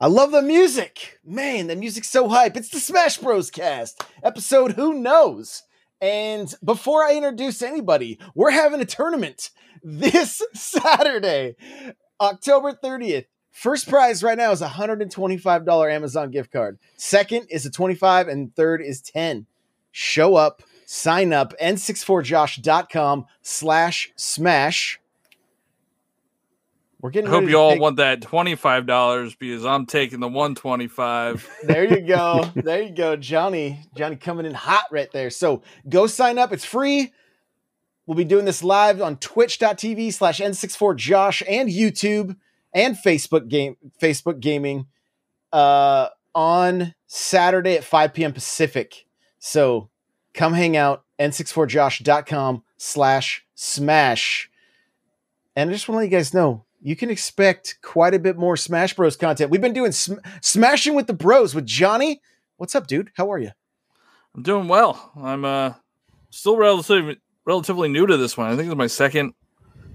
I love the music. Man, the music's so hype. It's the Smash Bros. cast, episode Who Knows? And before I introduce anybody, we're having a tournament this Saturday, October 30th. First prize right now is a $125 Amazon gift card. Second is a 25 and third is 10. Show up, sign up, n64josh.com slash smash we're getting. I hope you all take... want that twenty five dollars because I'm taking the one twenty five. there you go. there you go, Johnny. Johnny coming in hot right there. So go sign up. It's free. We'll be doing this live on twitch.tv slash N64Josh and YouTube and Facebook game Facebook gaming uh on Saturday at 5 p.m. Pacific. So come hang out, n64josh.com slash smash. And I just want to let you guys know you can expect quite a bit more Smash Bros content. We've been doing sm- smashing with the bros with Johnny. What's up, dude? How are you? I'm doing well. I'm uh still relatively relatively new to this one. I think it's my second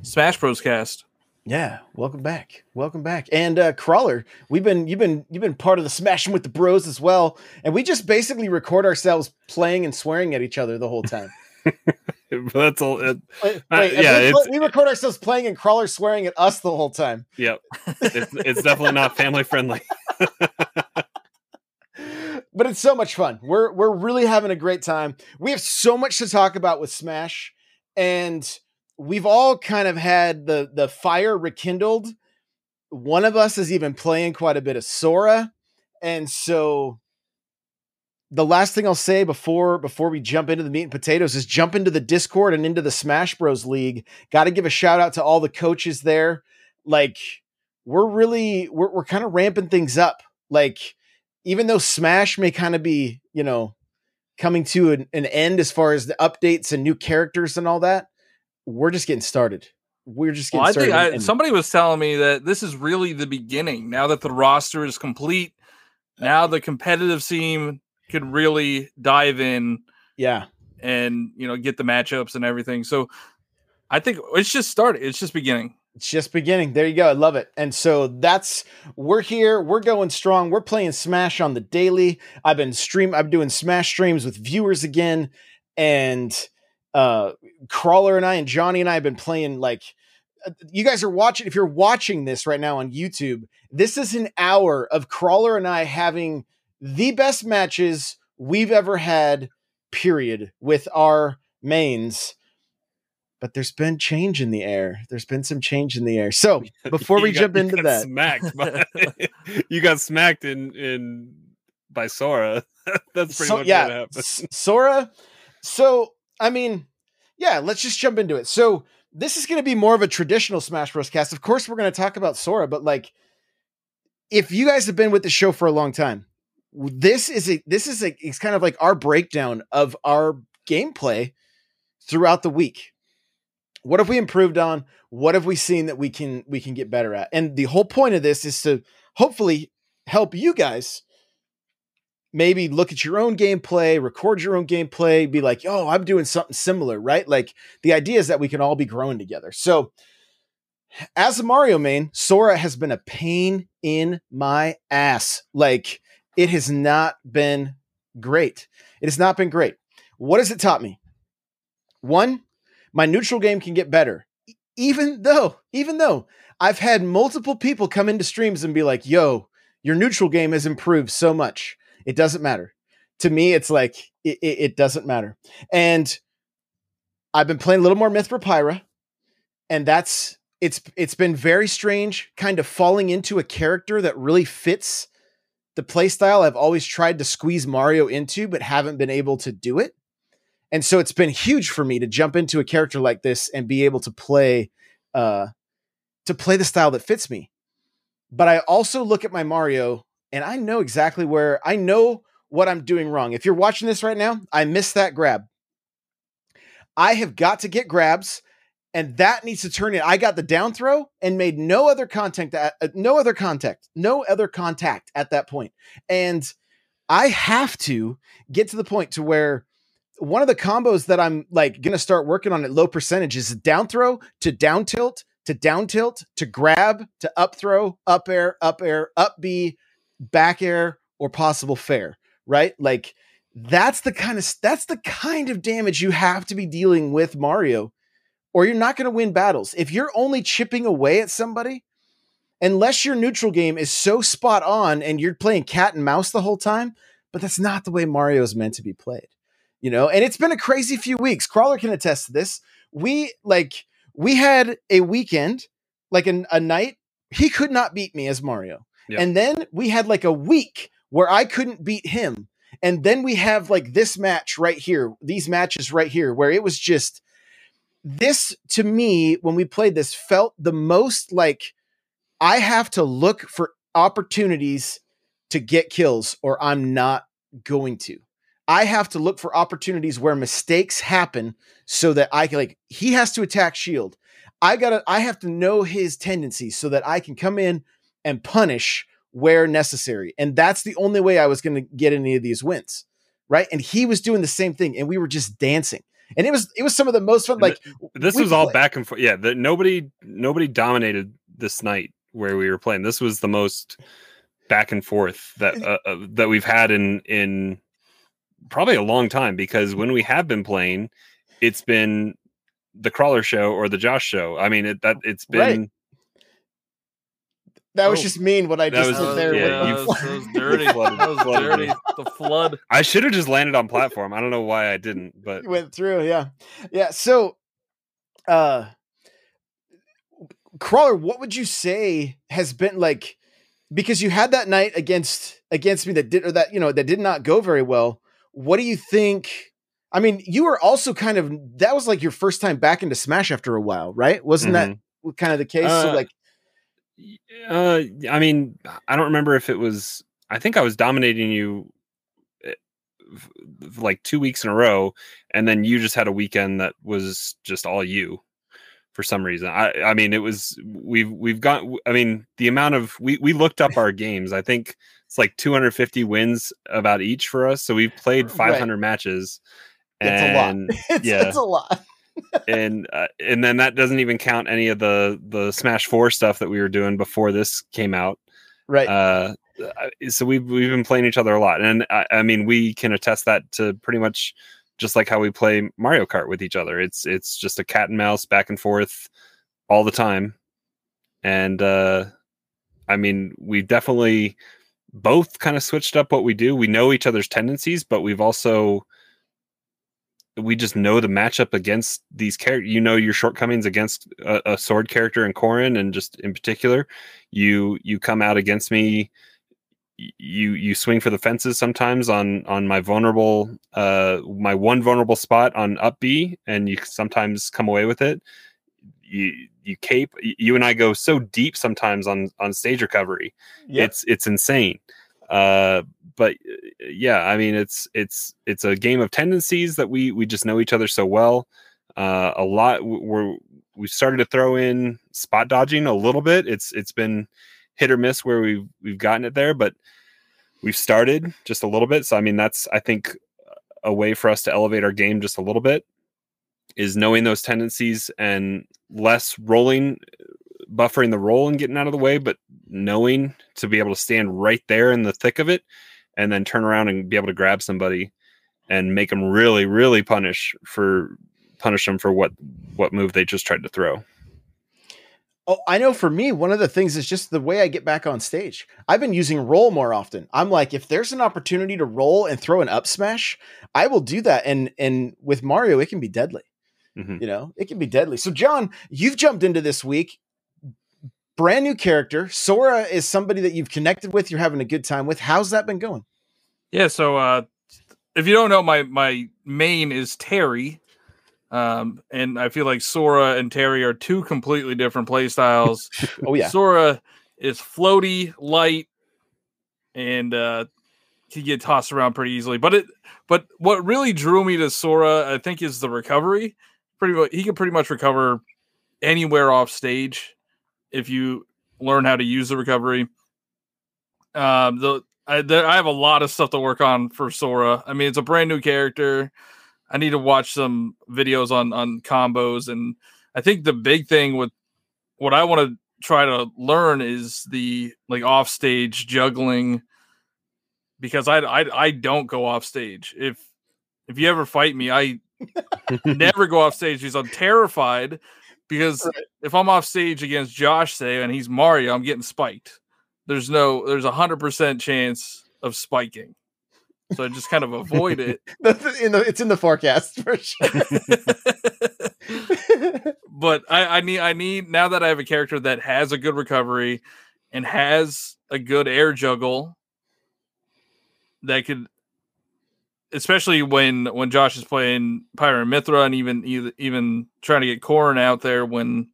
Smash Bros cast. Yeah, welcome back. Welcome back. And uh Crawler, we've been you've been you've been part of the smashing with the bros as well. And we just basically record ourselves playing and swearing at each other the whole time. that's all. It, wait, uh, wait, yeah, we, we, record ourselves playing and crawler swearing at us the whole time. Yep, it's, it's definitely not family friendly. but it's so much fun. We're we're really having a great time. We have so much to talk about with Smash, and we've all kind of had the the fire rekindled. One of us is even playing quite a bit of Sora, and so the last thing I'll say before before we jump into the meat and potatoes is jump into the Discord and into the Smash Bros League. Got to give a shout out to all the coaches there. Like we're really we're we're kind of ramping things up. Like even though Smash may kind of be you know coming to an, an end as far as the updates and new characters and all that, we're just getting started. We're just getting well, I started. Think I, somebody was telling me that this is really the beginning. Now that the roster is complete, uh, now the competitive scene could really dive in. Yeah. And, you know, get the matchups and everything. So I think it's just started. It's just beginning. It's just beginning. There you go. I love it. And so that's we're here. We're going strong. We're playing Smash on the daily. I've been stream. I'm doing Smash streams with viewers again, and uh Crawler and I and Johnny and I have been playing like uh, you guys are watching. If you're watching this right now on YouTube, this is an hour of Crawler and I having the best matches we've ever had, period, with our mains. But there's been change in the air. There's been some change in the air. So before we got, jump into that, smacked by, you got smacked in in by Sora. That's pretty so, much yeah, what happened. Sora. So I mean, yeah, let's just jump into it. So this is going to be more of a traditional Smash Bros. cast. Of course, we're going to talk about Sora, but like, if you guys have been with the show for a long time, this is a this is a it's kind of like our breakdown of our gameplay throughout the week. What have we improved on? What have we seen that we can we can get better at? And the whole point of this is to hopefully help you guys maybe look at your own gameplay, record your own gameplay, be like, "Oh, I'm doing something similar," right? Like the idea is that we can all be growing together. So, as a Mario main, Sora has been a pain in my ass. Like it has not been great. It has not been great. What has it taught me? One, my neutral game can get better. Even though, even though I've had multiple people come into streams and be like, yo, your neutral game has improved so much. It doesn't matter. To me, it's like, it, it, it doesn't matter. And I've been playing a little more Mythra Pyra, and that's it's it's been very strange kind of falling into a character that really fits the playstyle I've always tried to squeeze Mario into, but haven't been able to do it. And so it's been huge for me to jump into a character like this and be able to play uh to play the style that fits me. But I also look at my Mario and I know exactly where I know what I'm doing wrong. If you're watching this right now, I missed that grab. I have got to get grabs and that needs to turn in. I got the down throw and made no other contact, at, uh, no other contact, no other contact at that point. And I have to get to the point to where one of the combos that I'm like going to start working on at low percentage is down throw to down tilt to down tilt to grab to up throw, up air, up air, up B back air, or possible fair, right? Like that's the kind of that's the kind of damage you have to be dealing with Mario or you're not going to win battles. If you're only chipping away at somebody, unless your neutral game is so spot on and you're playing cat and mouse the whole time, but that's not the way Mario is meant to be played. You know, and it's been a crazy few weeks. Crawler can attest to this. We like we had a weekend, like an, a night, he could not beat me as Mario. Yep. And then we had like a week where I couldn't beat him. And then we have like this match right here, these matches right here, where it was just this to me, when we played this, felt the most like I have to look for opportunities to get kills or I'm not going to. I have to look for opportunities where mistakes happen so that I can like he has to attack shield. I got to I have to know his tendencies so that I can come in and punish where necessary. And that's the only way I was going to get any of these wins. Right? And he was doing the same thing and we were just dancing and it was it was some of the most fun. Like this was all back and forth. Yeah, the, nobody nobody dominated this night where we were playing. This was the most back and forth that uh, uh, that we've had in in probably a long time. Because when we have been playing, it's been the crawler show or the Josh show. I mean, it, that it's been. Right. That was oh, just mean what I just was, did there. Yeah, that was, that was dirty. that was dirty. The flood. I should have just landed on platform. I don't know why I didn't, but went through. Yeah, yeah. So, uh, crawler, what would you say has been like? Because you had that night against against me that did or that you know that did not go very well. What do you think? I mean, you were also kind of that was like your first time back into Smash after a while, right? Wasn't mm-hmm. that kind of the case? Uh, so like uh, I mean, I don't remember if it was. I think I was dominating you eh, like two weeks in a row, and then you just had a weekend that was just all you for some reason. I I mean, it was we've we've got. I mean, the amount of we we looked up our games. I think it's like 250 wins about each for us. So we've played 500 right. matches. It's a lot. It's, yeah, it's a lot and uh, and then that doesn't even count any of the the Smash Four stuff that we were doing before this came out. Right. Uh, so we've we've been playing each other a lot, and I, I mean we can attest that to pretty much just like how we play Mario Kart with each other. It's it's just a cat and mouse back and forth all the time, and uh, I mean we definitely both kind of switched up what we do. We know each other's tendencies, but we've also we just know the matchup against these characters. You know your shortcomings against a, a, sword character in Corrin, and just in particular, you you come out against me. You you swing for the fences sometimes on on my vulnerable uh my one vulnerable spot on up B, and you sometimes come away with it. You you cape. You and I go so deep sometimes on on stage recovery. Yep. It's it's insane. Uh, but uh, yeah, I mean, it's it's it's a game of tendencies that we we just know each other so well. Uh, a lot we're we've started to throw in spot dodging a little bit. It's it's been hit or miss where we've we've gotten it there, but we've started just a little bit. So I mean, that's I think a way for us to elevate our game just a little bit is knowing those tendencies and less rolling buffering the roll and getting out of the way, but knowing to be able to stand right there in the thick of it and then turn around and be able to grab somebody and make them really, really punish for punish them for what what move they just tried to throw. Oh, I know for me, one of the things is just the way I get back on stage. I've been using roll more often. I'm like, if there's an opportunity to roll and throw an up smash, I will do that. And and with Mario, it can be deadly. Mm-hmm. You know, it can be deadly. So, John, you've jumped into this week brand new character. Sora is somebody that you've connected with, you're having a good time with. How's that been going? Yeah, so uh if you don't know, my my main is Terry. Um, and I feel like Sora and Terry are two completely different play styles. oh yeah. Sora is floaty, light, and uh can get tossed around pretty easily. But it but what really drew me to Sora, I think, is the recovery. Pretty much he can pretty much recover anywhere off stage if you learn how to use the recovery. Um, the I, there, I have a lot of stuff to work on for Sora. I mean, it's a brand new character. I need to watch some videos on on combos, and I think the big thing with what I want to try to learn is the like off stage juggling because I, I I don't go off stage. If if you ever fight me, I never go off stage because I'm terrified. Because Right. if I'm off stage against Josh, say, and he's Mario, I'm getting spiked. There's no, there's a hundred percent chance of spiking. So I just kind of avoid it. in the, it's in the forecast for sure. but I, I need I need now that I have a character that has a good recovery and has a good air juggle that could especially when when Josh is playing Pyra Mythra and even even trying to get Corrin out there when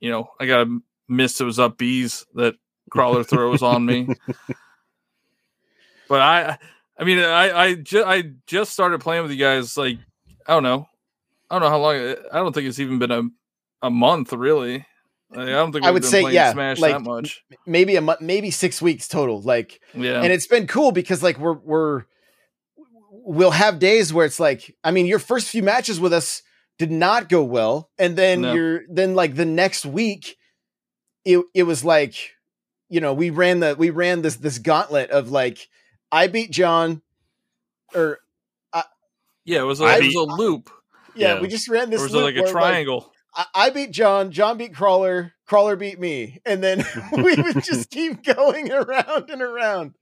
you know I gotta miss those up bees that crawler throws on me. But I I mean I I just I just started playing with you guys like I don't know. I don't know how long I don't think it's even been a a month really. Like, I don't think I would say, yeah, Smash like, that much. maybe a month, maybe six weeks total. Like, Yeah. and it's been cool because like we're we're we'll have days where it's like I mean your first few matches with us did not go well and then No. you're then like the next week it it was like you know we ran the we ran this this gauntlet of like I beat John or yeah, it was a, I it was a loop. yeah, Yeah. we just ran this Or was it loop like a where, triangle? I, I beat John, John beat Crawler, Crawler beat me, and then we would just keep going around and around.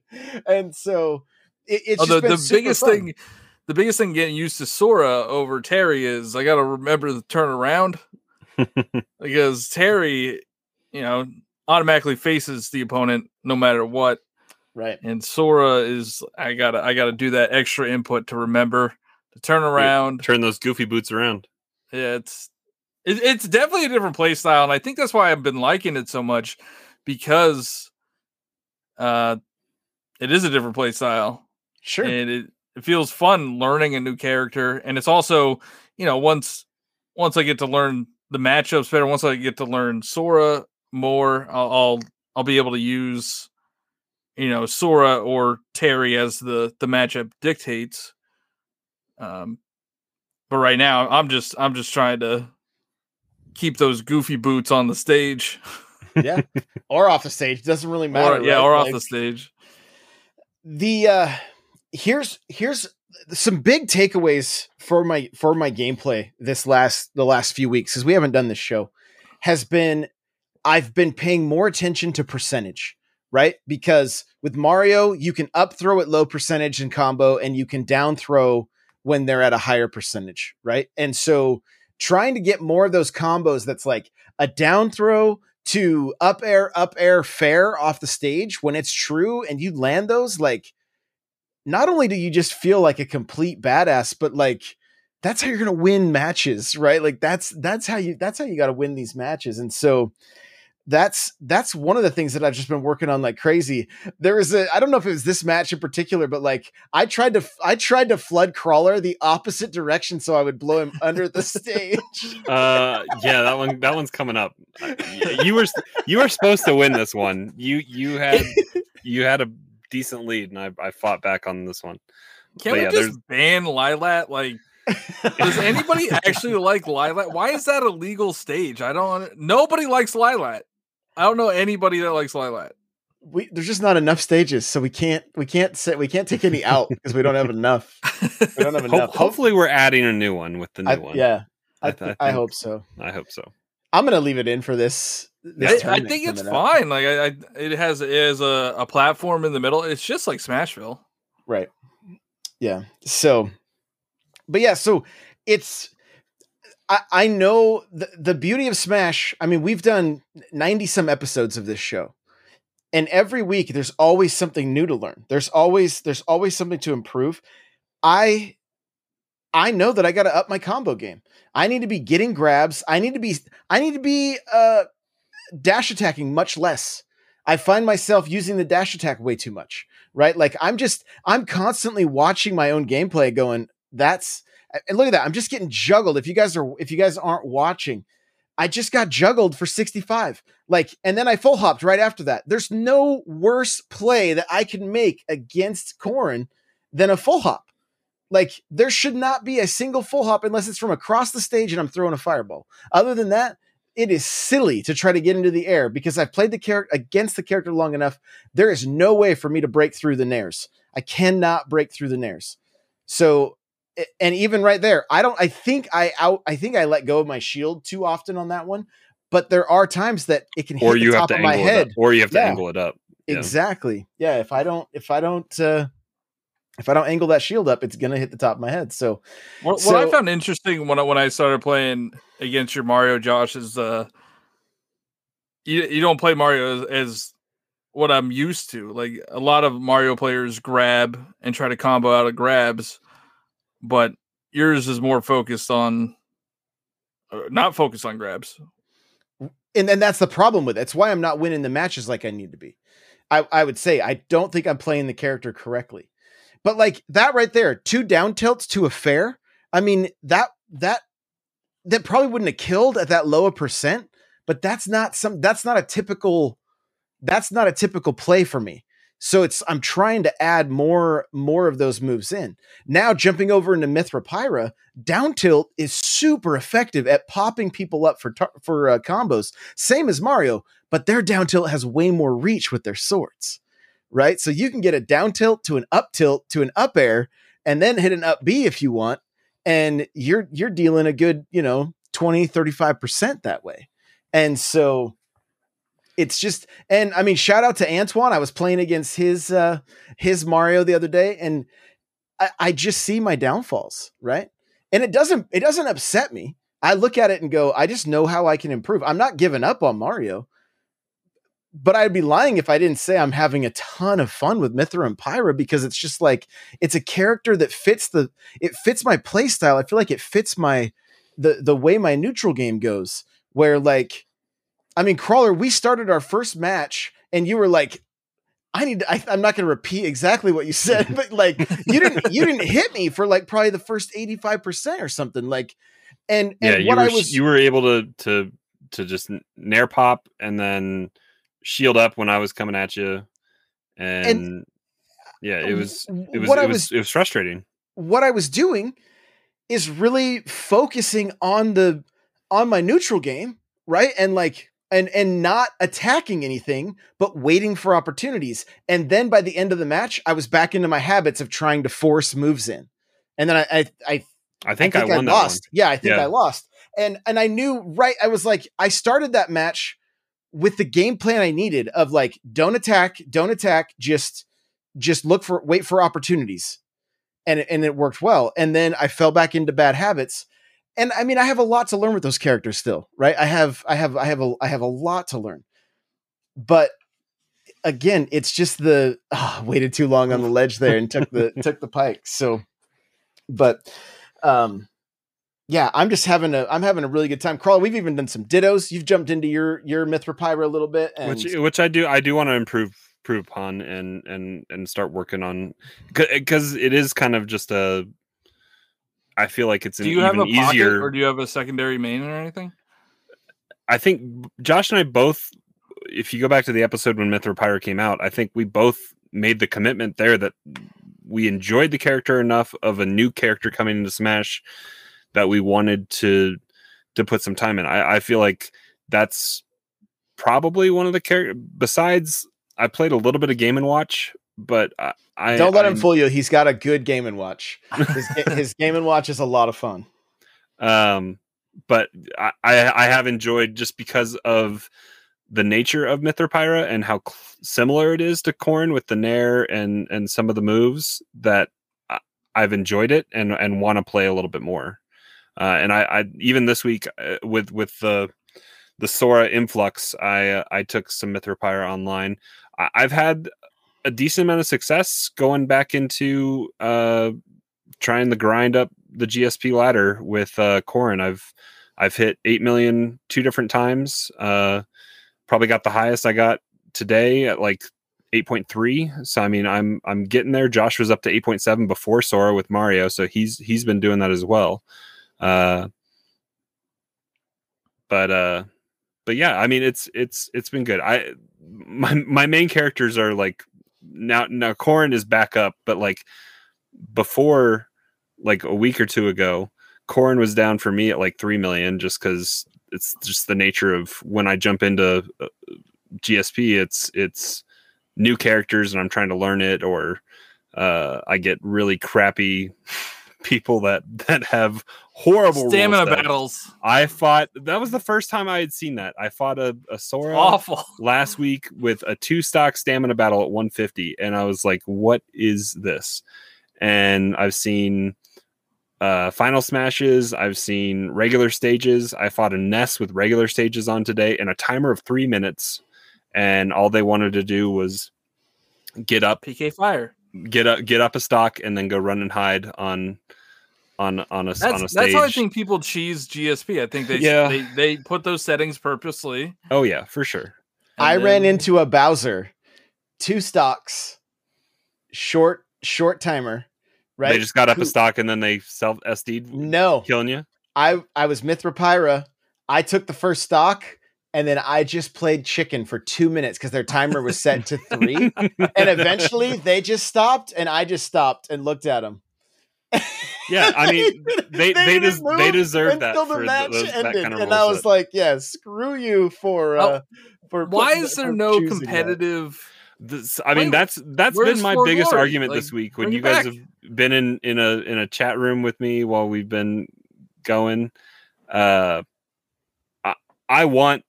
And so it, it's just the, been the super biggest fun. thing the biggest thing getting used to Sora over Terry is I gotta remember the turnaround because Terry, you know, automatically faces the opponent no matter what. right? And Sora is I gotta I gotta do that extra input to remember to turn around. Turn those goofy boots around. Yeah, it's it, it's definitely a different play style, and I think that's why I've been liking it so much because uh it is a different play style Sure. and it, it feels fun learning a new character and it's also you know once once i get to learn the matchups better once i get to learn sora more i'll i'll, I'll be able to use you know sora or terry as the the matchup dictates um but right now i'm just i'm just trying to keep those goofy boots on the stage yeah. Or off the stage. Doesn't really matter. or yeah right? or off the stage the uh here's here's some big takeaways for my for my gameplay this last the last few weeks because we haven't done this show has been I've been paying more attention to percentage, right? Because with Mario, you can up throw at low percentage in combo and you can down throw when they're at a higher percentage, right? And so trying to get more of those combos that's like a down throw to up air, up air fair off the stage when it's true and you land those, like not only do you just feel like a complete badass, but like that's how you're gonna win matches, right? Like that's that's how you that's how you gotta win these matches. And so that's that's one of the things that I've just been working on like crazy. There was a I don't know if it was this match in particular, but like I tried to I tried to flood crawler the opposite direction so I would blow him under the stage. Uh, yeah, that one that one's coming up. You were you were supposed to win this one. You you had you had a decent lead, and I, I fought back on this one. Can But we yeah, just ban Lylat? Like, does anybody actually like Lylat? Why is that a legal stage? I don't. Nobody likes Lylat. I don't know anybody that likes Lylat. we there's just not enough stages, so we can't we can't set we can't take any out because we don't have enough. We don't have Ho- enough. hopefully, we're adding a new one with the new I, one. yeah, I, I th- th- I, I hope so. I hope so. I'm gonna leave it in for this. I, I think it's coming up. fine. Like, I, I it has it has a, a platform in the middle. It's just like Smashville. Right. Yeah. So, but yeah, so it's, I, I know the, the beauty of Smash. I mean, we've done 90 some episodes of this show. And every week there's always something new to learn. There's always, there's always something to improve. I, I know that I got to up my combo game. I need to be getting grabs. I need to be, I need to be, uh, dash attacking much less. I find myself using the dash attack way too much right? Like I'm just I'm constantly watching my own gameplay going that's and look at that. I'm just getting juggled. If you guys are if you guys aren't watching, I just got juggled for 65. Like and then I full hopped right after that. There's no worse play that I can make against Corrin than a full hop. Like there should not be a single full hop unless it's from across the stage and I'm throwing a fireball. Other than that, it is silly to try to get into the air because I've played the character against the character long enough. There is no way for me to break through the nairs. I cannot break through the nairs. So and even right there, I don't I think I out I think I let go of my shield too often on that one. But there are times that it can hit or you the have top to of my head. it up, or you have to Yeah. angle it up. Yeah. Exactly. Yeah. If I don't, if I don't, uh, if I don't angle that shield up, it's gonna hit the top of my head. So What, what I found interesting when I, when I started playing against your Mario, Josh, is uh, you you don't play Mario as, as what I'm used to. Like a lot of Mario players grab and try to combo out of grabs, but yours is more focused on, uh, not focused on grabs. and then that's the problem with it. It's why I'm not winning the matches like I need to be. I, I would say I don't think I'm playing the character correctly. But like that right there, two down tilts to a fair. I mean, that that that probably wouldn't have killed at that low a percent, but that's not some that's not a typical that's not a typical play for me. So it's I'm trying to add more more of those moves in. Now jumping over into Mythra Pyra, down tilt is super effective at popping people up for for uh, combos. Same as Mario, but their down tilt has way more reach with their swords. Right? So you can get a down tilt to an up tilt to an up air and then hit an up B if you want and you're you're dealing a good, you know, 20 35% that way. And so it's just and I mean shout out to Antoine. I was playing against his uh his Mario the other day and I, I just see my downfalls, right? And it doesn't it doesn't upset me. I look at it and go, I just know how I can improve. I'm not giving up on Mario. But I'd be lying if I didn't say I'm having a ton of fun with Mythra and Pyra because it's just like it's a character that fits the it fits my playstyle. I feel like it fits my the the way my neutral game goes. Where like I mean, Crawler, we started our first match and you were like, I need to, I, I'm not going to repeat exactly what you said, but like you didn't, you didn't hit me for like probably the first 85% or something like, and, yeah, and you what were I was, you were able to to to just nair pop and then shield up when I was coming at you, and, yeah, it was it was what it I was, was, it was frustrating. what I was doing is really focusing on the, on my neutral game. Right. And like, and and not attacking anything but waiting for opportunities and then by the end of the match i was back into my habits of trying to force moves in and then i i, I I think I, won that lost. Yeah, I think Yeah. I lost. And and I knew right. I was like, I started that match with the game plan I needed of like, don't attack, don't attack, just just look for wait for opportunities. And it, and it worked well. And then I fell back into bad habits. And I mean, I have a lot to learn with those characters still, right? I have I have I have a I have a lot to learn. But again, it's just the ah, waited too long on the ledge there and took the took the pike. So but um yeah i'm just having a i'm having a really good time crawler we've even done some dittos you've jumped into your your mythra pyra a little bit and which which I do I do want to improve improve upon and and and start working on because eh, it is kind of just a. I feel like it's an Do you have a even pocket easier. or do you have a secondary main or anything? I think Josh and I both, if you go back to the episode when Mythra Pyra came out, I think we both made the commitment there that we enjoyed the character enough of a new character coming into Smash that we wanted to to put some time in. I, I feel like that's probably one of the characters. Besides, I played a little bit of Game and Watch, but I, I don't let him I'm- fool you he's got a good game and watch his, his game and watch is a lot of fun um but I, I have enjoyed just because of the nature of Mythra and how cl- similar it is to Corrin with the Nair and and some of the moves that I've enjoyed it and and want to play a little bit more. Uh, and I, I even this week uh, with with the the Sora influx, I uh, I took some Mythra online. I, I've had a decent amount of success going back into uh, trying to grind up the GSP ladder with uh, Corrin. I've I've hit eight million two different times. Uh, probably got the highest I got today at like 8.3 so i mean i'm i'm getting there josh was up to 8.7 before sora with mario so he's he's been doing that as well uh but uh but yeah i mean it's it's it's been good i my my main characters are like now now Corrin is back up but like before like a week or two ago Corrin was down for me at like 3 million just cuz it's just the nature of when I jump into uh, GSP. It's it's new characters and I'm trying to learn it, or uh, I get really crappy people that that have horrible Stamina battles. I fought. That was the first time I had seen that. I fought a, a Sora Awful. last week with a two stock stamina battle at 150, and I was like, "What is this?" And I've seen uh, final smashes. I've seen regular stages. I fought a Ness with regular stages on today, and a timer of three minutes. And all they wanted to do was get up, PK Fire. Get up, get up a stock, and then go run and hide on on on a That's on a stage. that's how I think people cheese GSP. I think they Yeah. they they put those settings purposely. Oh yeah, for sure. and I ran into a Bowser, two stocks, short short timer, right? They just got up Who- a stock and then they self SD'd, No, killing you. I I was Mythra Pyra. I took the first stock and then I just played chicken for two minutes because their timer was set to three. and eventually they just stopped and I just stopped and looked at them. Yeah, I mean, they they, didn't des- they move deserve that until the for match those, that kind of and I was set. like, yeah, screw you for Oh, uh for Why is there no choosing that. competitive? This, I mean, Wait, that's that's where's been my biggest Glory? argument Like, this week when you guys back. have been in in a in a chat room with me while we've been going. Uh, I, I want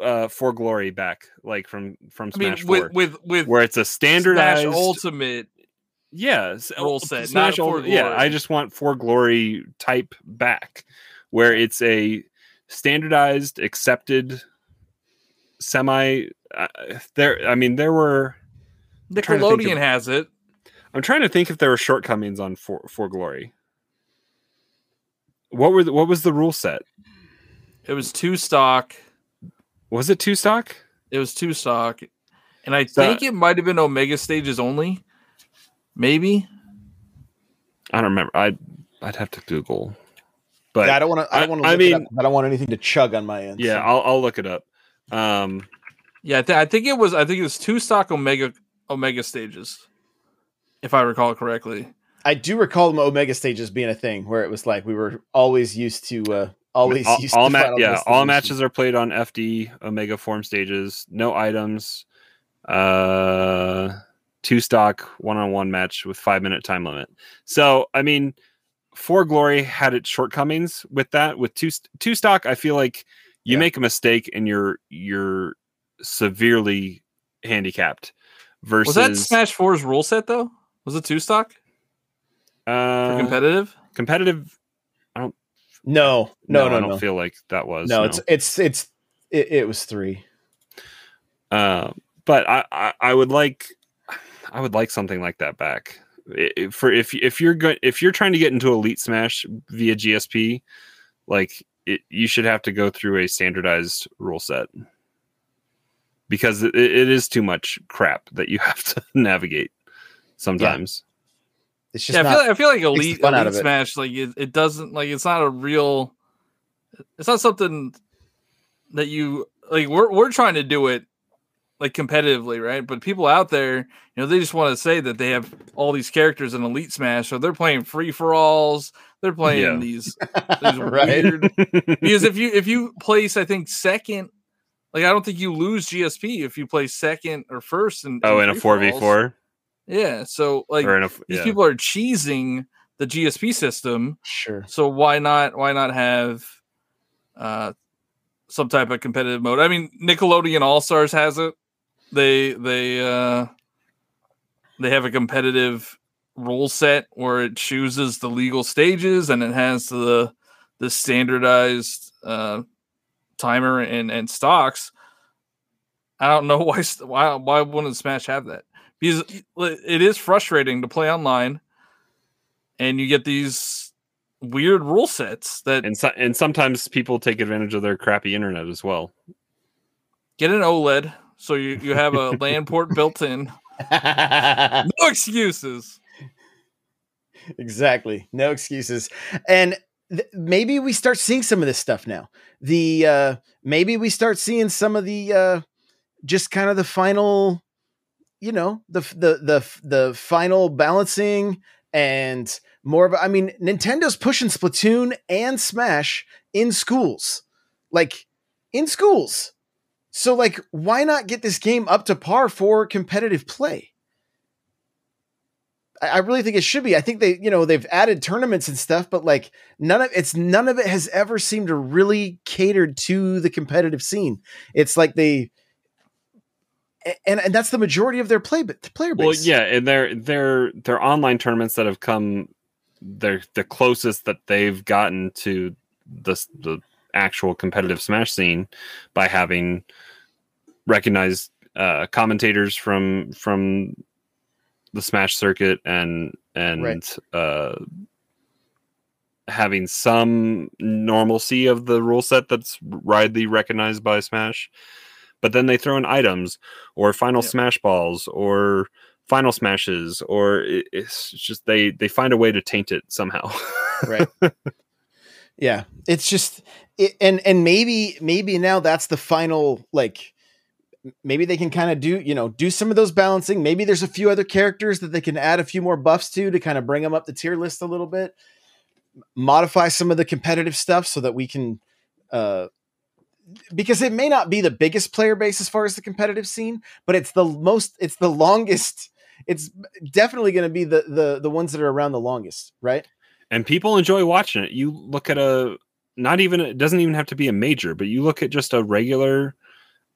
uh for glory back, like from from I mean, Smash Four, with with with where it's a standardized Smash Ultimate. yeah rule set, Smash not For yeah i just want for glory type back where it's a standardized accepted semi uh, there i mean there were Nickelodeon of- has it. i'm trying to think if there were shortcomings on for for glory what were the, what was the rule set It was two stock. Was it two stock It was two stock, and I So- think it might have been Omega stages only. Maybe. i don't remember i i'd have to google but Yeah, I don't want to. I I- don't want to. I I mean, mean- I don't want anything to chug on my end. yeah so. i'll i'll look it up um Yeah, I, th- I think it was. I think it was two stock Omega Omega stages, if I recall correctly. I do recall the Omega stages being a thing where it was like we were always used to. uh Always all, used all to ma- Final yeah all matches are played on fd omega form stages no items uh two stock one-on-one match with five minute time limit so i mean for glory had its shortcomings with that with two two stock i feel like you Yeah. make a mistake and you're you're severely handicapped versus Was that Smash 4's rule set though? Was it two stock for uh, competitive? competitive No, no, no, no i don't feel like that was no, it's it's it's it, it was three. Uh, but I, I I would like I would like something like that back. I- I- For if if you're going if you're trying to get into Elite Smash via GSP, like it, you should have to go through a standardized rule set because it, it is too much crap that you have to navigate sometimes. It's just Yeah, I not. feel, I feel like Elite, Elite of it. Smash, like it, it doesn't like it's not a real. It's not something that you like. We're we're trying to do it like competitively, right? But people out there, you know, they just want to say that they have all these characters in Elite Smash, so they're playing free for alls. They're playing Yeah. these, these right. weird because if you if you place, I think second. Like I don't think you lose GSP if you play second or first. In, oh, in a four v free-for-alls. four Yeah, so like a these yeah. people are cheesing the GSP system. Sure. So why not? Why not have uh, some type of competitive mode? I mean, Nickelodeon All Stars has it. They they uh, they have a competitive rule set where it chooses the legal stages and it has the the standardized uh, timer and and stocks. I don't know why why why wouldn't Smash have that? Because it is frustrating to play online, and you get these weird rule sets that and so, and sometimes people take advantage of their crappy internet as well. get an OLED, so you, you have a LAN port built in. No excuses. exactly. No excuses. And th- maybe we start seeing some of this stuff now. The uh maybe we start seeing some of the uh just kind of the final you know, the the the the final balancing and more of I mean Nintendo's pushing Splatoon and Smash in schools. like in schools. So like why not get this game up to par for competitive play? I, I really think it should be. I think they, you know, they've added tournaments and stuff, but like none of it's none of it has ever seemed to really catered to the competitive scene. It's like they and and that's the majority of their play player base. Well, yeah, and they're they're they're online tournaments that have come they're the closest that they've gotten to the the actual competitive smash scene by having recognized uh, commentators from from the smash circuit and and right. uh, having some normalcy of the rule set that's widely recognized by smash but then they throw in items or final yeah. smash balls or final smashes or it's just they they find a way to taint it somehow. Right. Yeah. It's just it, and and maybe maybe now that's the final like maybe they can kind of do you know do some of those balancing. Maybe there's a few other characters that they can add a few more buffs to to kind of bring them up the tier list a little bit. Modify some of the competitive stuff so that we can uh because it may not be the biggest player base as far as the competitive scene, but it's the most, it's the longest. It's definitely going to be the the the ones that are around the longest, right? And people enjoy watching it. You look at a not even it doesn't even have to be a major, but you look at just a regular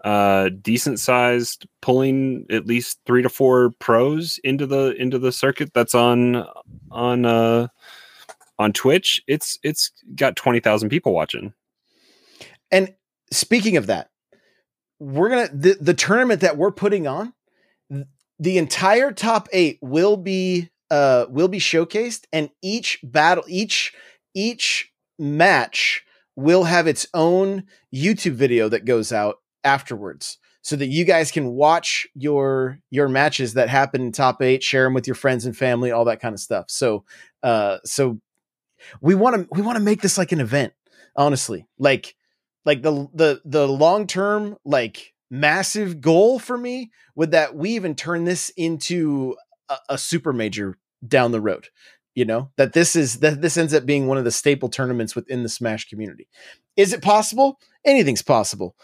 uh decent sized pulling at least 3 to 4 pros into the into the circuit that's on on uh on Twitch, it's it's got 20,000 people watching. And speaking of that, we're gonna the, the tournament that we're putting on, the entire top eight will be uh will be showcased, and each battle, each each match will have its own YouTube video that goes out afterwards so that you guys can watch your your matches that happen in top 8 share them with your friends and family all that kind of stuff. So uh so we want to we want to make this like an event honestly. Like like the the the long term like massive goal for me would that we even turn this into a, a, super major down the road you know? That this is that this ends up being one of the staple tournaments within the smash community. Is it possible? Anything's possible.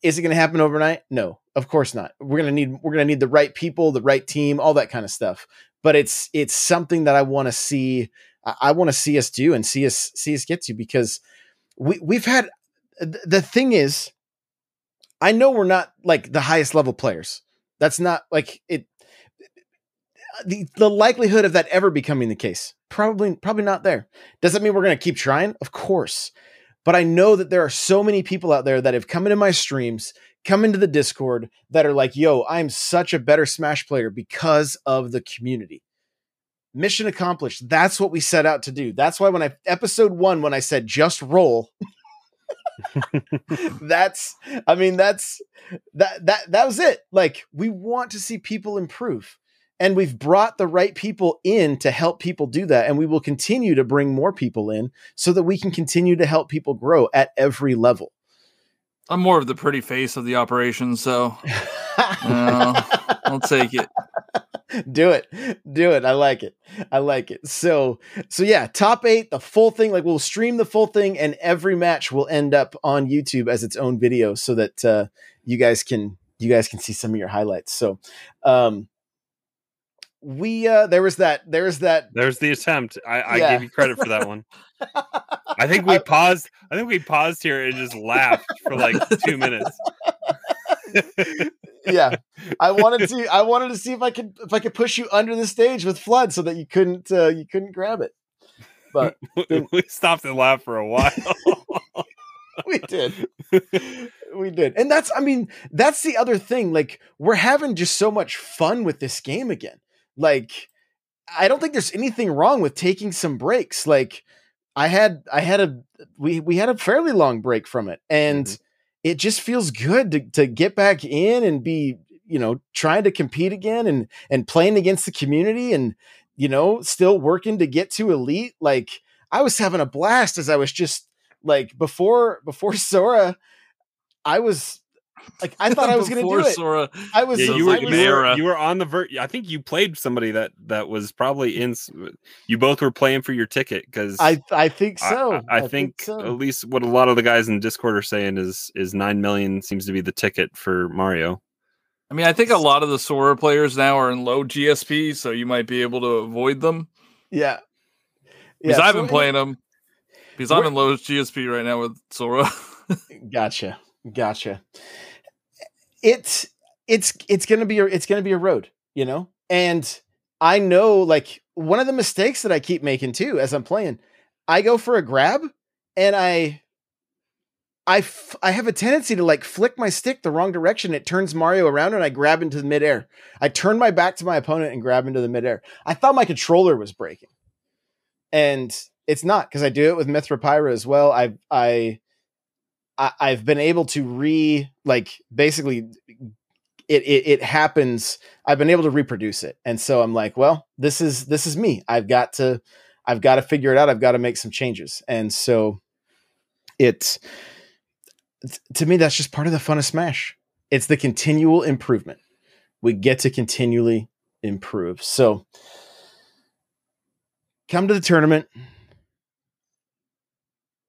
Is it going to happen overnight? No of course not. We're going to need we're going to need the right people the right team all that kind of stuff. But it's it's something that i want to see i, I want to see us do and see us see us get to because we we've had the thing is, I know we're not like the highest level players. That's not like it. The, the likelihood of that ever becoming the case probably probably not there. Does that mean we're going to keep trying? Of course. But I know that there are so many people out there that have come into my streams, come into the Discord that are like, "Yo, I'm such a better Smash player because of the community." Mission accomplished. That's what we set out to do. That's why when I episode 1 when I said just roll that's I mean that's that that that was it. Like we want to see people improve. And we've brought the right people in to help people do that. And we will continue to bring more people in so that we can continue to help people grow at every level. I'm more of the pretty face of the operation, so uh, I'll take it. do it. Do it. I like it. I like it. So so yeah top eight the full thing like we'll stream the full thing and every match will end up on youtube as its own video so that uh you guys can you guys can see some of your highlights. So um we uh there was that there's that there's the attempt. I i yeah. gave you credit for that one. I think we paused i think we paused here and just laughed for like two minutes yeah, I wanted to. I wanted to see if I could if I could push you under the stage with flood so that you couldn't uh, you couldn't grab it. But we stopped and laughed for a while. we did, we did, and that's. I mean, that's the other thing. Like we're having just so much fun with this game again. Like I don't think there's anything wrong with taking some breaks. Like I had, I had a we we had a fairly long break from it, and. Mm-hmm it just feels good to, to get back in and be you know trying to compete again and and playing against the community and you know still working to get to elite. Like i was having a blast as i was just like before before sora i was Like I thought I was going to do it. Sora. I was. Yeah, so you were, I was- you, were, you were on the vert. I think you played somebody that that was probably in. You both were playing for your ticket because I I think so. I, I think so. at least what a lot of the guys in Discord are saying is is nine million seems to be the ticket for Mario. I mean, I think a lot of the Sora players now are in low GSP, so you might be able to avoid them. Yeah. Because Yeah, I've so been playing them. Because I'm in low GSP right now with Sora. Gotcha. Gotcha. It's it's it's gonna be a it's gonna be a road, you know? And I know like one of the mistakes that I keep making too as I'm playing, I go for a grab and I I, f- I have a tendency to like flick my stick the wrong direction. It turns Mario around and I grab into the midair. I turn my back to my opponent and grab into the midair. I thought my controller was breaking. And it's not because I do it with Mythra Pyra as well. I I I, I've been able to re like basically it, it it happens. I've been able to reproduce it, and so I'm like, well, this is this is me. I've got to I've got to figure it out. I've got to make some changes, and so it's to me that's just part of the fun of Smash. It's the continual improvement. We get to continually improve. So come to the tournament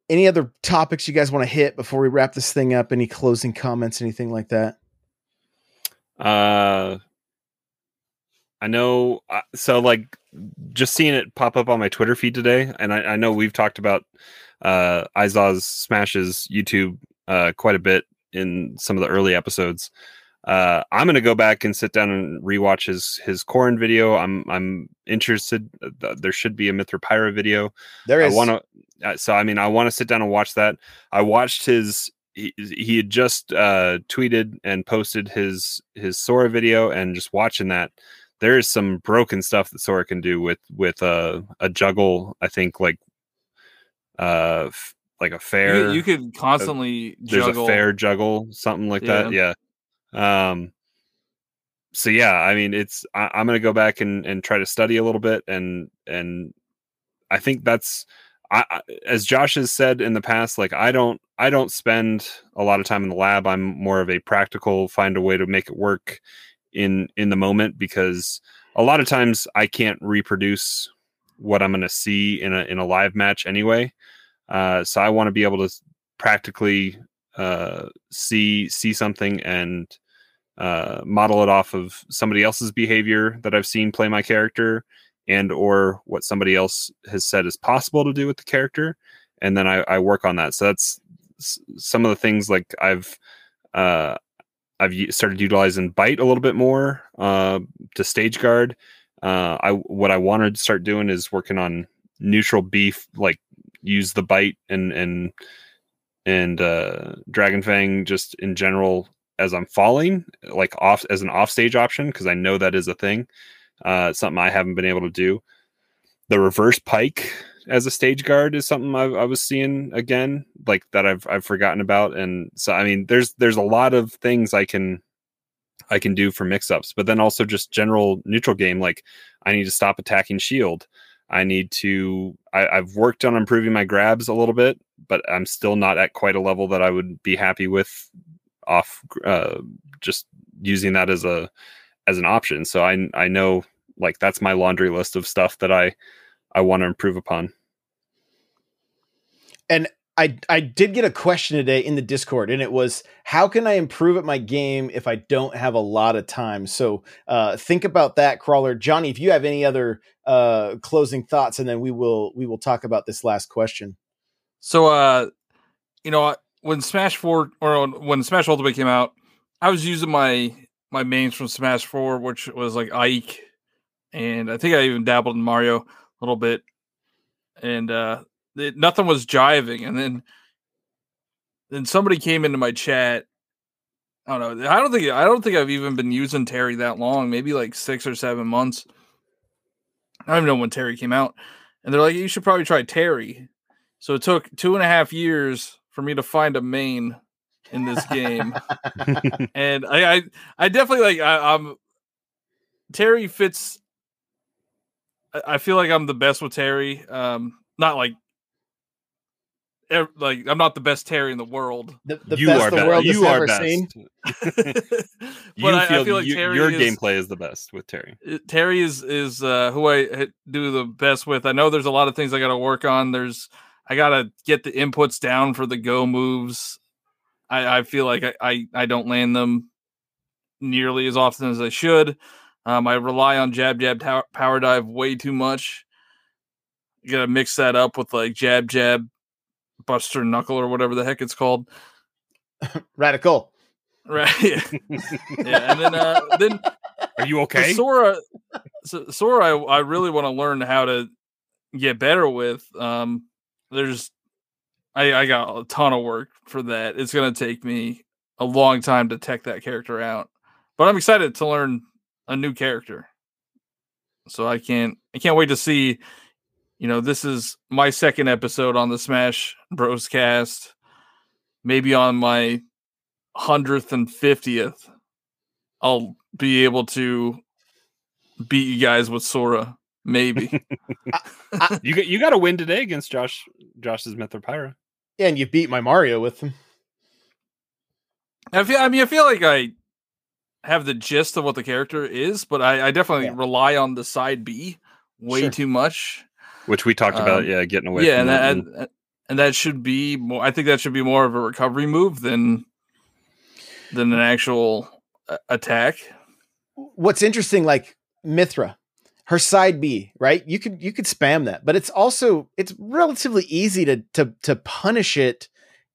any other topics you guys want to hit before we wrap this thing up? Any closing comments, anything like that? Uh, I know. uh, So, like, just seeing it pop up on my Twitter feed today, and I, I know we've talked about uh, Izaw Smashes YouTube uh, quite a bit in some of the early episodes. Uh, I'm gonna go back and sit down and rewatch his his Corrin video. I'm I'm interested. uh, There should be a Mythra Pyra video. There I want to. So I mean, I want to sit down and watch that. I watched his. He, he had just uh, tweeted and posted his his Sora video, and just watching that, there is some broken stuff that Sora can do with with uh, a juggle. I think like uh f- like a fair. could- you could constantly there's juggle. a fair juggle, something like that. Yeah. Um. So yeah, I mean, it's I, I'm gonna go back and and try to study a little bit, and and I think that's I, I as Josh has said in the past, like I don't I don't spend a lot of time in the lab. I'm more of a practical, find a way to make it work in in the moment because a lot of times I can't reproduce what I'm going to see in a in a live match anyway. Uh, so I want to be able to practically uh, see see something and uh, model it off of somebody else's behavior that I've seen play my character and or what somebody else has said is possible to do with the character and then I, I work on that. So that's some of the things like I've uh, I've started utilizing bite a little bit more uh, to stage guard. Uh, I what I wanted to start doing is working on neutral beef like use the bite and and and uh dragon fang just in general as i'm falling like off as an offstage option because i know that is a thing uh something i haven't been able to do. The reverse pike as a stage guard is something I, I was seeing again like that i've i've forgotten about and so i mean there's there's a lot of things i can i can do for mix-ups but then also just general neutral game like i need to stop attacking shield I need to. I, I've worked on improving my grabs a little bit, but I'm still not at quite a level that I would be happy with off uh, just using that as a as an option. So I I know like that's my laundry list of stuff that I I want to improve upon. I I did get a question today in the Discord, and it was, "How can I improve at my game if I don't have a lot of time?" So uh, think about that, crawler. Johnny, if you have any other uh, closing thoughts, and then we will we will talk about this last question. So, uh, you know, when Smash Four or when Smash Ultimate came out, I was using my my mains from Smash Four, which was like Ike, and I think I even dabbled in Mario a little bit, and uh, it, nothing was jiving. And then then somebody came into my chat. I don't know. I don't think I don't think I've even been using Terry that long. Maybe like six or seven months. I don't even know when Terry came out, and they're like, "You should probably try Terry." So it took two and a half years for me to find a main in this game, and I, I, I definitely like. I, I'm Terry fits. I- feel like I'm the best with Terry. Um, not like like I'm not the best Terry in the world. The, the you best are the best. world has You are ever best. seen. but you I, feel, I feel like you- Terry your is, gameplay is the best with Terry. uh, Terry is is uh, who I do the best with. I know there's a lot of things I got to work on. There's I got to get the inputs down for the go moves. I, I feel like I, I I don't land them nearly as often as I should. Um, I rely on jab jab tow- power dive way too much. You gotta mix that up with like jab jab, Buster Knuckle or whatever the heck it's called. Radical. Right. yeah. yeah. And then uh then Are you okay? Sora so, Sora I, I really want to learn how to get better with. Um there's I, I got a ton of work for that. It's gonna take me a long time to tech that character out. But I'm excited to learn a new character. So I can't I can't wait to see you know, this is my second episode on the Smash Bros cast. Maybe on my hundredth and fiftieth, I'll be able to beat you guys with Sora. Maybe. you got you got to win today against Josh Josh's Mythra Pyra. Yeah, and you beat my Mario with them. I feel. I mean, I feel like I have the gist of what the character is, but I, I definitely Yeah. rely on the side B way Sure. too much. Which we talked about. Um, Yeah, getting away. yeah, from and that that, and- and, and that should be more. I think that should be more of a recovery move than than an actual uh, attack. What's interesting, like Mythra, her side B, right? You could you could spam that, but it's also it's relatively easy to to to punish it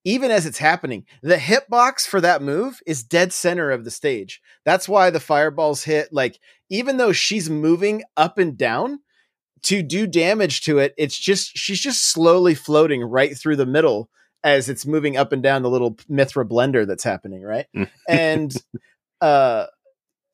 even as it's happening. The hitbox for that move is dead center of the stage. That's why the fireballs hit like even though she's moving up and down to do damage to it, it's just she's just slowly floating right through the middle as it's moving up and down the little Mythra blender that's happening, right? Mm. and uh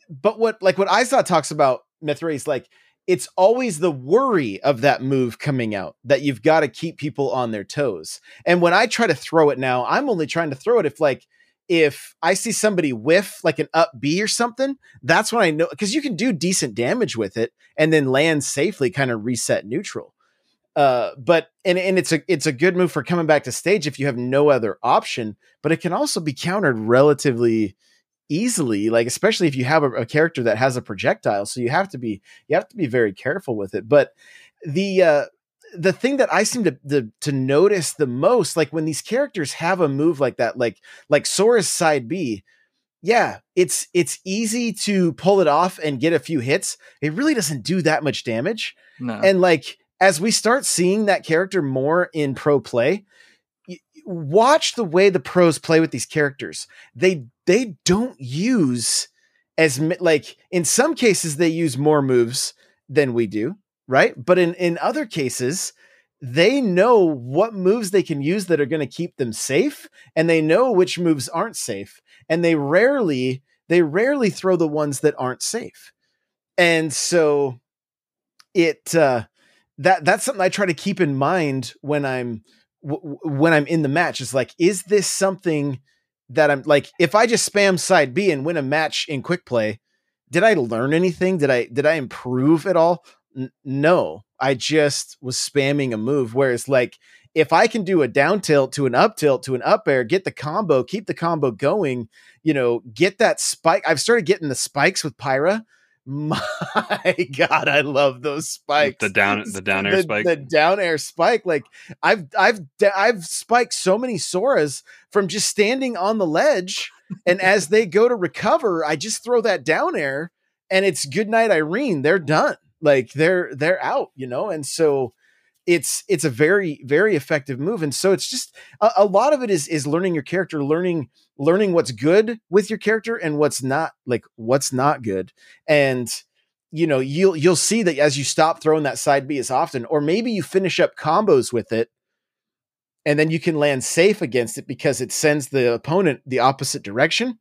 but what like what Izaw talks about Mythra is like it's always the worry of that move coming out that you've got to keep people on their toes. And when I try to throw it now, I'm only trying to throw it if like if I see somebody whiff like an up B or something, that's when I know because you can do decent damage with it and then land safely, kind of reset neutral. Uh, but and and it's a it's a good move for coming back to stage if you have no other option. But it can also be countered relatively easily, like especially if you have a, a character that has a projectile. So you have to be you have to be very careful with it. But the uh, the thing that I seem to, the, to notice the most, like when these characters have a move like that, like like Sora's side B, yeah, it's it's easy to pull it off and get a few hits. It really doesn't do that much damage. No. And like as we start seeing that character more in pro play, watch the way the pros play with these characters. They they don't use as like in some cases they use more moves than we do, right? But in in other cases they know what moves they can use that are going to keep them safe and they know which moves aren't safe and they rarely they rarely throw the ones that aren't safe. And so it uh that that's something I try to keep in mind when I'm w- when I'm in the match. Is like, is this something that I'm like? If I just spam side B and win a match in quick play, did I learn anything? Did I did I improve at all? N- no, I just was spamming a move. Whereas like if I can do a down tilt to an up tilt to an up air, get the combo, keep the combo going, you know, get that spike. I've started getting the spikes with Pyra. My God, I love those spikes. the down the down air the, spike. the down air spike. Like I've I've I've spiked so many Soras from just standing on the ledge, and as they go to recover, I just throw that down air, and it's good night, Irene. They're done. Like they're they're out, you know. And so it's it's a very very effective move, and so it's just a, a lot of it is is learning your character, learning learning what's good with your character and what's not like what's not good and you know you'll you'll see that as you stop throwing that side B as often or maybe you finish up combos with it and then you can land safe against it because it sends the opponent the opposite direction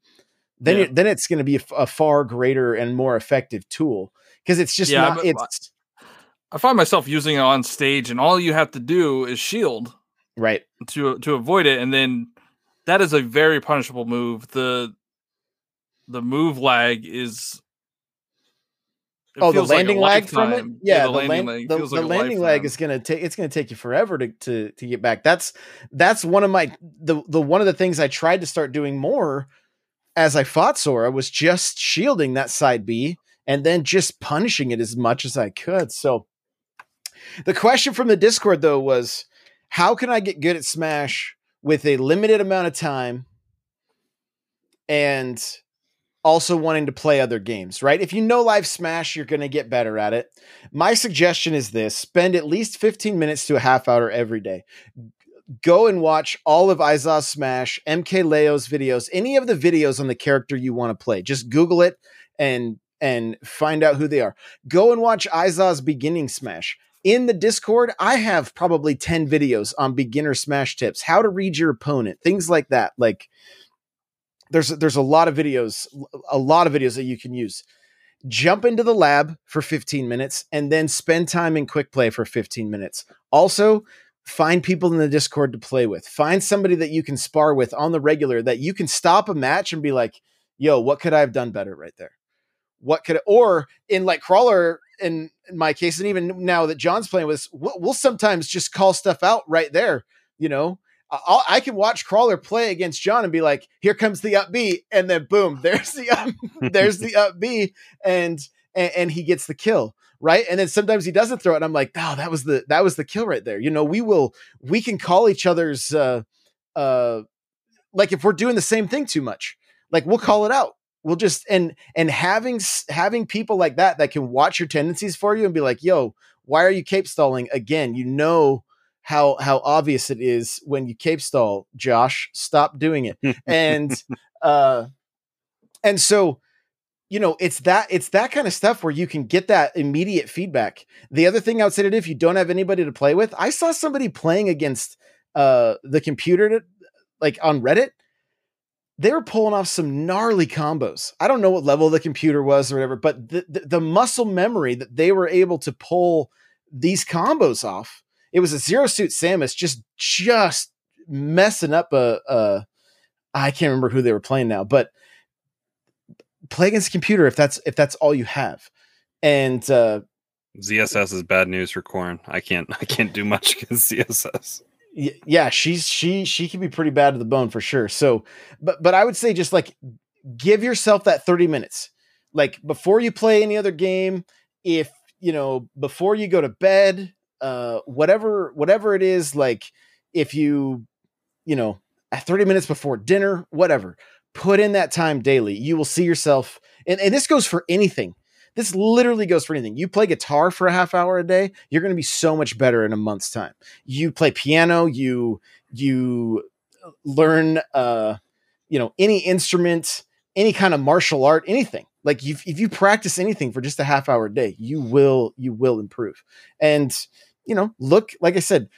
then Yeah. it, then it's going to be a far greater and more effective tool because it's just Yeah, not it's I find myself using it on stage, and all you have to do is shield right to to avoid it, and then that is a very punishable move. The the move lag is it oh, the feels like landing lag from it. lifetime. Yeah, the, the, landing land- lag the, the like landing lag is gonna take. It's gonna take you forever to, to to get back. That's that's one of my the the one of the things I tried to start doing more as I fought Sora was just shielding that side B and then just punishing it as much as I could. So the question from the Discord though was, how can I get good at Smash with a limited amount of time and also wanting to play other games, right? If you know Live Smash, you're going to get better at it. My suggestion is this spend at least 15 minutes to a half hour every day. Go and watch all of Izaw Smash, MK Leo's videos, any of the videos on the character you want to play. Just Google it and and find out who they are. Go and watch Izaw beginning Smash. In the Discord, I have probably 10 videos on beginner Smash tips, how to read your opponent, things like that. Like there's there's a lot of videos, a lot of videos that you can use. Jump into the lab for 15 minutes and then spend time in quick play for 15 minutes. Also, find people in the Discord to play with. Find somebody that you can spar with on the regular that you can stop a match and be like, "Yo, what could I have done better right there?" What could or in like crawler in, in my case and even now that John's playing with we'll, we'll sometimes just call stuff out right there, you know. I'll, I can watch Crawler play against John and be like, "Here comes the up B," and then boom, there's the up, there's the up B, and, and and he gets the kill, right? And then sometimes he doesn't throw it, and I'm like, "Oh, that was the that was the kill right there." You know, we will we can call each other's uh uh like if we're doing the same thing too much, like we'll call it out. We'll just and and having having people like that that can watch your tendencies for you and be like, "Yo, why are you cape stalling again?" You know how how obvious it is when you cape stall josh stop doing it and uh and so you know it's that it's that kind of stuff where you can get that immediate feedback the other thing i would say to do if you don't have anybody to play with i saw somebody playing against uh the computer to, like on reddit they were pulling off some gnarly combos i don't know what level the computer was or whatever but the, the, the muscle memory that they were able to pull these combos off it was a zero suit Samus just just messing up a, a I can't remember who they were playing now, but play against computer if that's if that's all you have. And uh ZSS is bad news for Corrin. I can't I can't do much against ZSS. Yeah, she's she she can be pretty bad to the bone for sure. So but but I would say just like give yourself that 30 minutes. Like before you play any other game, if you know, before you go to bed, uh whatever whatever it is like if you you know at 30 minutes before dinner whatever put in that time daily you will see yourself and, and this goes for anything this literally goes for anything you play guitar for a half hour a day you're going to be so much better in a month's time you play piano you you learn uh you know any instrument any kind of martial art anything like you, if you practice anything for just a half hour a day you will you will improve and you know, look, like I said,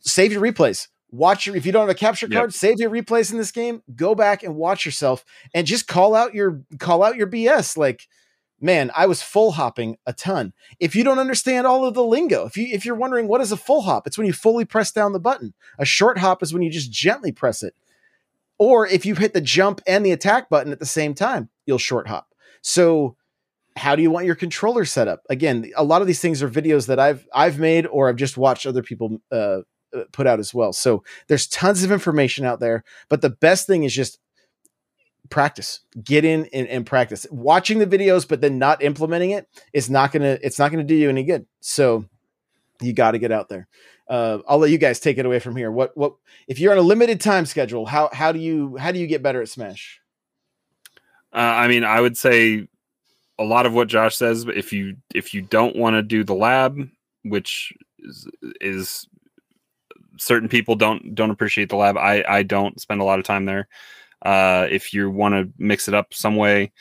save your replays. Watch your if you don't have a capture Yep. card, save your replays in this game. Go back and watch yourself and just call out your call out your BS. Like, man, I was full hopping a ton. If you don't understand all of the lingo, if you if you're wondering what is a full hop, it's when you fully press down the button. A short hop is when you just gently press it. Or if you hit the jump and the attack button at the same time, you'll short hop. So how do you want your controller set up? Again, a lot of these things are videos that I've I've made or I've just watched other people uh, uh, put out as well. So there's tons of information out there, but the best thing is just practice. Get in and, and practice. Watching the videos, but then not implementing it is not gonna it's not gonna do you any good. So you got to get out there. Uh, I'll let you guys take it away from here. What what if you're on a limited time schedule? How how do you how do you get better at Smash? Uh, I mean, I would say a lot of what Josh says. But if you if you don't want to do the lab, which is, is certain people don't don't appreciate the lab. I I don't spend a lot of time there. Uh, if you want to mix it up some way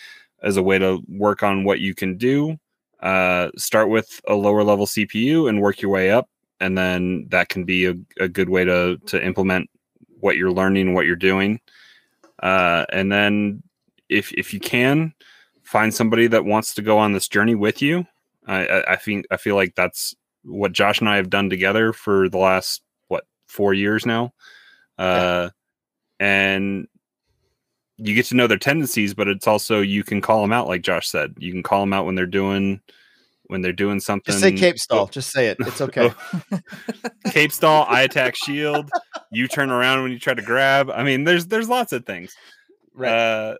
as a way to work on what you can do, uh, start with a lower level CPU and work your way up, and then that can be a, a good way to to implement what you're learning, what you're doing, uh, and then if if you can find somebody that wants to go on this journey with you. I, I, I think I feel like that's what Josh and I have done together for the last what four years now, uh, and you get to know their tendencies, but it's also you can call them out, like Josh said. You can call them out when they're doing when they're doing something. Just say cape stall. Just say it. It's okay. cape stall, I attack shield. You turn around when you try to grab. I mean, there's there's lots of things. right. Uh,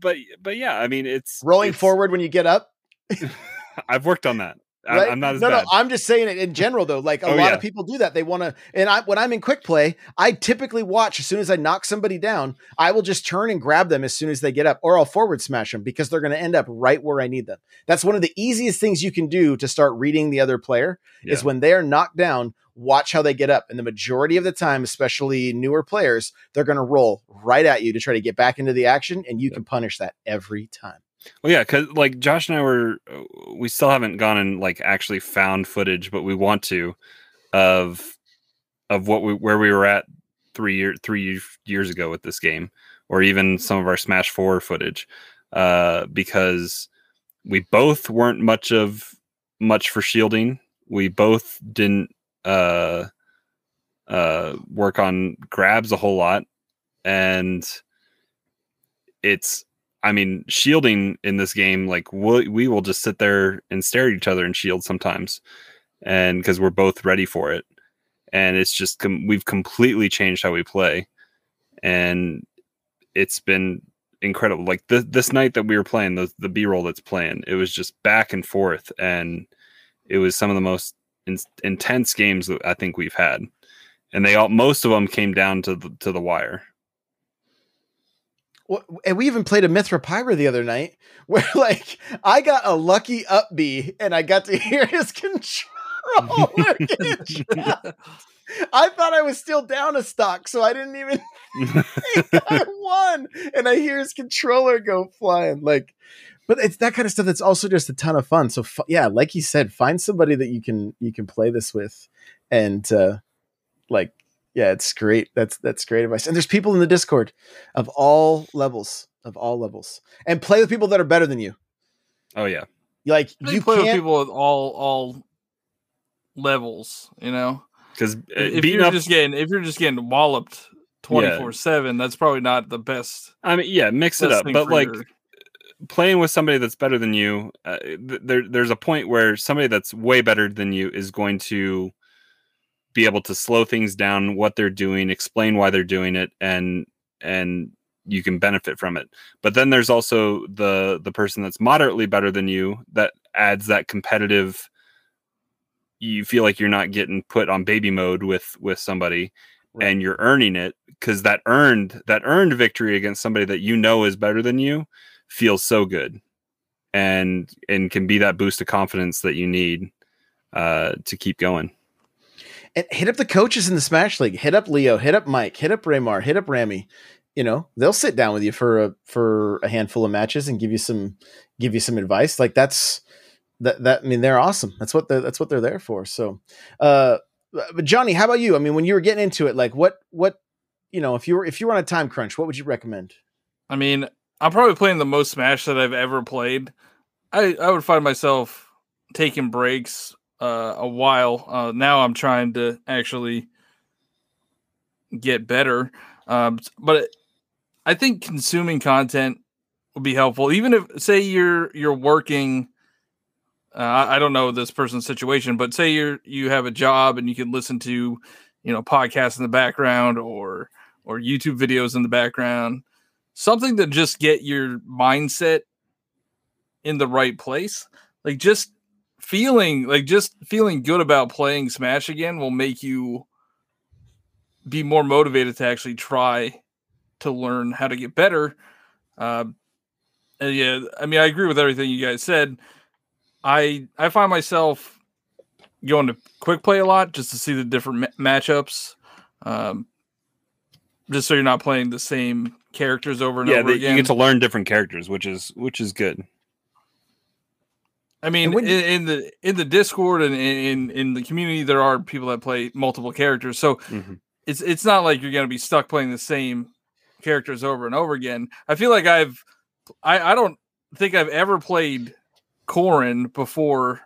but but yeah, I mean, it's Rolling it's- forward when you get up. I've worked on that. Right? I'm not as no, bad. no. I'm just saying it in general, though. Like a Oh, lot yeah. of people do that. They want to, and I when I'm in quick play, I typically watch as soon as I knock somebody down. I will just turn and grab them as soon as they get up, or I'll forward smash them because they're going to end up right where I need them. That's one of the easiest things you can do to start reading the other player Yeah. is when they are knocked down. Watch how they get up, and the majority of the time, especially newer players, they're going to roll right at you to try to get back into the action, and you can punish that every time. Well, yeah, because like Josh and I were, uh, we still haven't gone and like actually found footage, but we want to of of what we where we were at three year three years ago with this game, or even some of our Smash Four footage, uh, because we both weren't much of much for shielding. We both didn't uh uh work on grabs a whole lot, and it's I mean, shielding in this game, like we we will just sit there and stare at each other and shield sometimes, and because we're both ready for it, and it's just com- we've completely changed how we play, and it's been incredible. Like this this night that we were playing the the B roll that's playing, it was just back and forth, and it was some of the most in- intense games that I think we've had, and they all most of them came down to the, to the wire. And we even played a Mythra Pyra the other night where like I got a lucky up B and I got to hear his controller. I thought I was still down a stock, so I didn't even think I won. And I hear his controller go flying. Like, but it's that kind of stuff that's also just a ton of fun. So f- yeah, like you said, find somebody that you can you can play this with, and uh, like yeah, it's great. That's that's great advice. And there's people in the Discord of all levels, of all levels, and play with people that are better than you. oh yeah. Like You, you play with can't. people at all all levels, you know. because If you're up just getting if you're just getting walloped twenty four seven, that's probably not the best. i mean yeah mix it up but like your- playing with somebody that's better than you uh, th- there there's a point where somebody that's way better than you is going to be able to slow things down what they're doing explain why they're doing it and and you can benefit from it but then there's also the the person that's moderately better than you that adds that competitive you feel like you're not getting put on baby mode with with somebody Right. and you're earning it because that earned that earned victory against somebody that you know is better than you feels so good and and can be that boost of confidence that you need uh to keep going and hit up the coaches in the Smash League. Hit up Leo. Hit up Mike. Hit up Raymar. Hit up Rami. You know they'll sit down with you for a for a handful of matches and give you some give you some advice. Like that's that that I mean they're awesome. That's what that's what they're there for. So, uh, but Johnny, how about you? I mean, when you were getting into it, like what what you know if you were if you were on a time crunch, what would you recommend? I mean, I'm probably playing the most Smash that I've ever played. I I would find myself taking breaks uh, a while. Uh, now I'm trying to actually get better. Um, but I think consuming content would be helpful. Even if, say, you're you're working. Uh, I I don't know this person's situation, but say you're you have a job and you can listen to, you know, podcasts in the background or or YouTube videos in the background something to just get your mindset in the right place. Like just feeling like just feeling good about playing Smash again will make you be more motivated to actually try to learn how to get better. Uh, and yeah, I mean, I agree with everything you guys said. I I find myself going to quick play a lot just to see the different ma- matchups. Um, just so you're not playing the same characters over and yeah over that again. you get to learn different characters which is which is good I mean, in, in the in the Discord and in in the community, there are people that play multiple characters, so Mhm. it's it's not like you're going to be stuck playing the same characters over and over again. I feel like I've I I don't think I've ever played Corrin before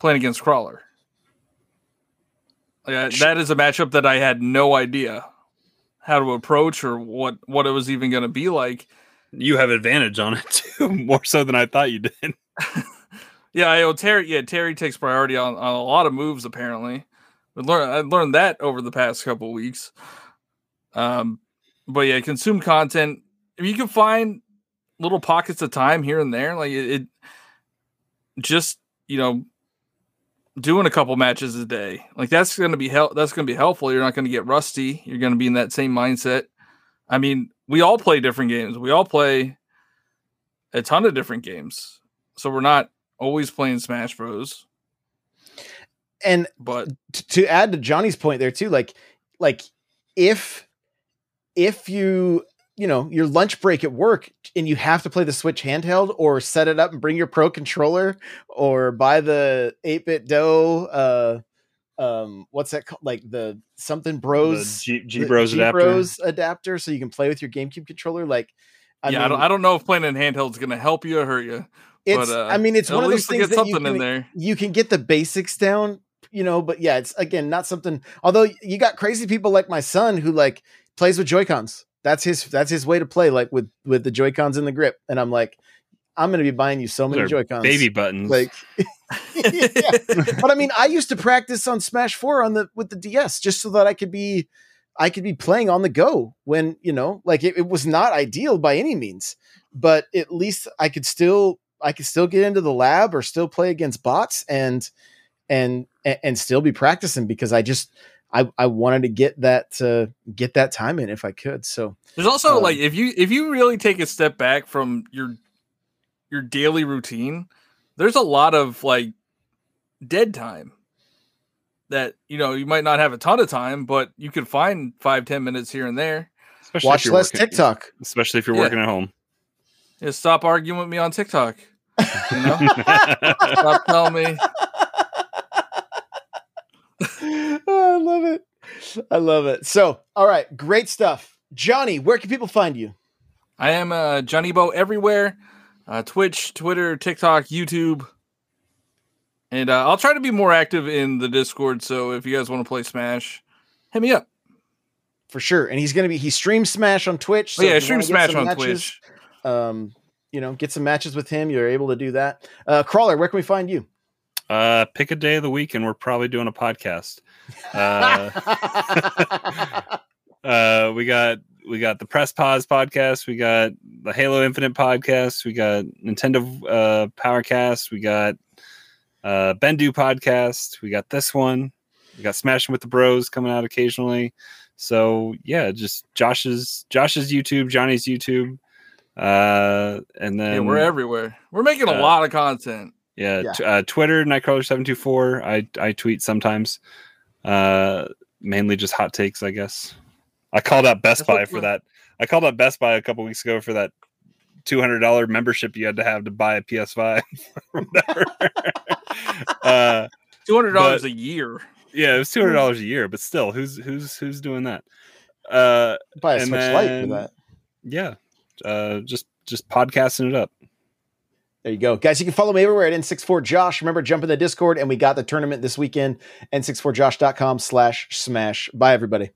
playing against Crawler. Like, I- that is a matchup that I had no idea how to approach or what what it was even going to be like. you have advantage on it too more so than i thought you did Yeah, I know Terry. Yeah, Terry takes priority on, on a lot of moves. Apparently, I learned I learned that over the past couple weeks. Um, but yeah, consume content. If you can find little pockets of time here and there, like it, it just you know doing a couple matches a day, like that's going to be help. That's going to be helpful. You're not going to get rusty. You're going to be in that same mindset. I mean, we all play different games. We all play a ton of different games, so we're not always playing Smash Bros. And But t- to add to Johnny's point there too, like like if if you you know your lunch break at work and you have to play the Switch handheld or set it up and bring your pro controller or buy the 8BitDo uh um what's that called like the something bros The G, G Bros adapter. G-Bros adapter so you can play with your GameCube controller like I yeah, I, don't, I don't know if playing in handheld is going to help you or hurt you. It's but, uh, I mean it's one of those things get that you can, in there. you can get the basics down, you know, but yeah, it's again not something. Although you got crazy people like my son who like plays with Joy Cons. That's his that's his way to play, like with with the Joy Cons in the grip. And I'm like, I'm gonna be buying you so many Those are Joy Cons, baby buttons. Like, yeah. but I mean, I used to practice on Smash Four on the with the DS just so that I could be I could be playing on the go when you know, like it, it was not ideal by any means, but at least I could still I could still get into the lab or still play against bots and and and, and still be practicing because I just I I wanted to get that uh, get that time in if I could. So There's also Um, like if you if you really take a step back from your your daily routine, there's a lot of like dead time that you know you might not have a ton of time, but you could find five ten minutes here and there. especially if watch you're less working- TikTok. Especially if you're Yeah. working at home. Yeah, stop arguing with me on TikTok. You know, stop telling me. oh, I love it. I love it. So, all right, great stuff. Johnny, where can people find you? I am uh, Johnny Bo everywhere uh, Twitch, Twitter, TikTok, YouTube. And uh, I'll try to be more active in the Discord. So if you guys want to play Smash, hit me up. For sure. And he's going to be, he streams Smash on Twitch. Oh, yeah, I stream Smash on matches, Twitch. Um, you know, get some matches with him. You're able to do that. Uh, Crawler, where can we find you? Uh, pick a day of the week, and we're probably doing a podcast. Uh, uh, we got we got the Press Pause podcast. We got the Halo Infinite podcast. We got Nintendo uh, Powercast. We got uh, Bendu podcast. We got this one. We got Smashing with the Bros coming out occasionally. So yeah, just Josh's Josh's YouTube, Johnny's YouTube, uh, and then Yeah, we're everywhere. We're making a uh, lot of content. yeah, Yeah. t- uh, Twitter Nightcrawler seven two four. I I tweet sometimes, uh, mainly just hot takes, I guess. I called out Best That's Buy what- for that. I called out Best Buy a couple weeks ago for that two hundred dollar membership you had to have to buy a PS Five. uh, Two hundred dollars but- a year. yeah, it was two hundred dollars a year, but still, who's who's who's doing that? Uh, Buy a And Switch Lite for that. yeah, uh, just just podcasting it up. There you go. Guys, you can follow me everywhere at N64Josh. Remember, jump in the Discord, and we got the tournament this weekend, n64josh.com slash smash. Bye, everybody.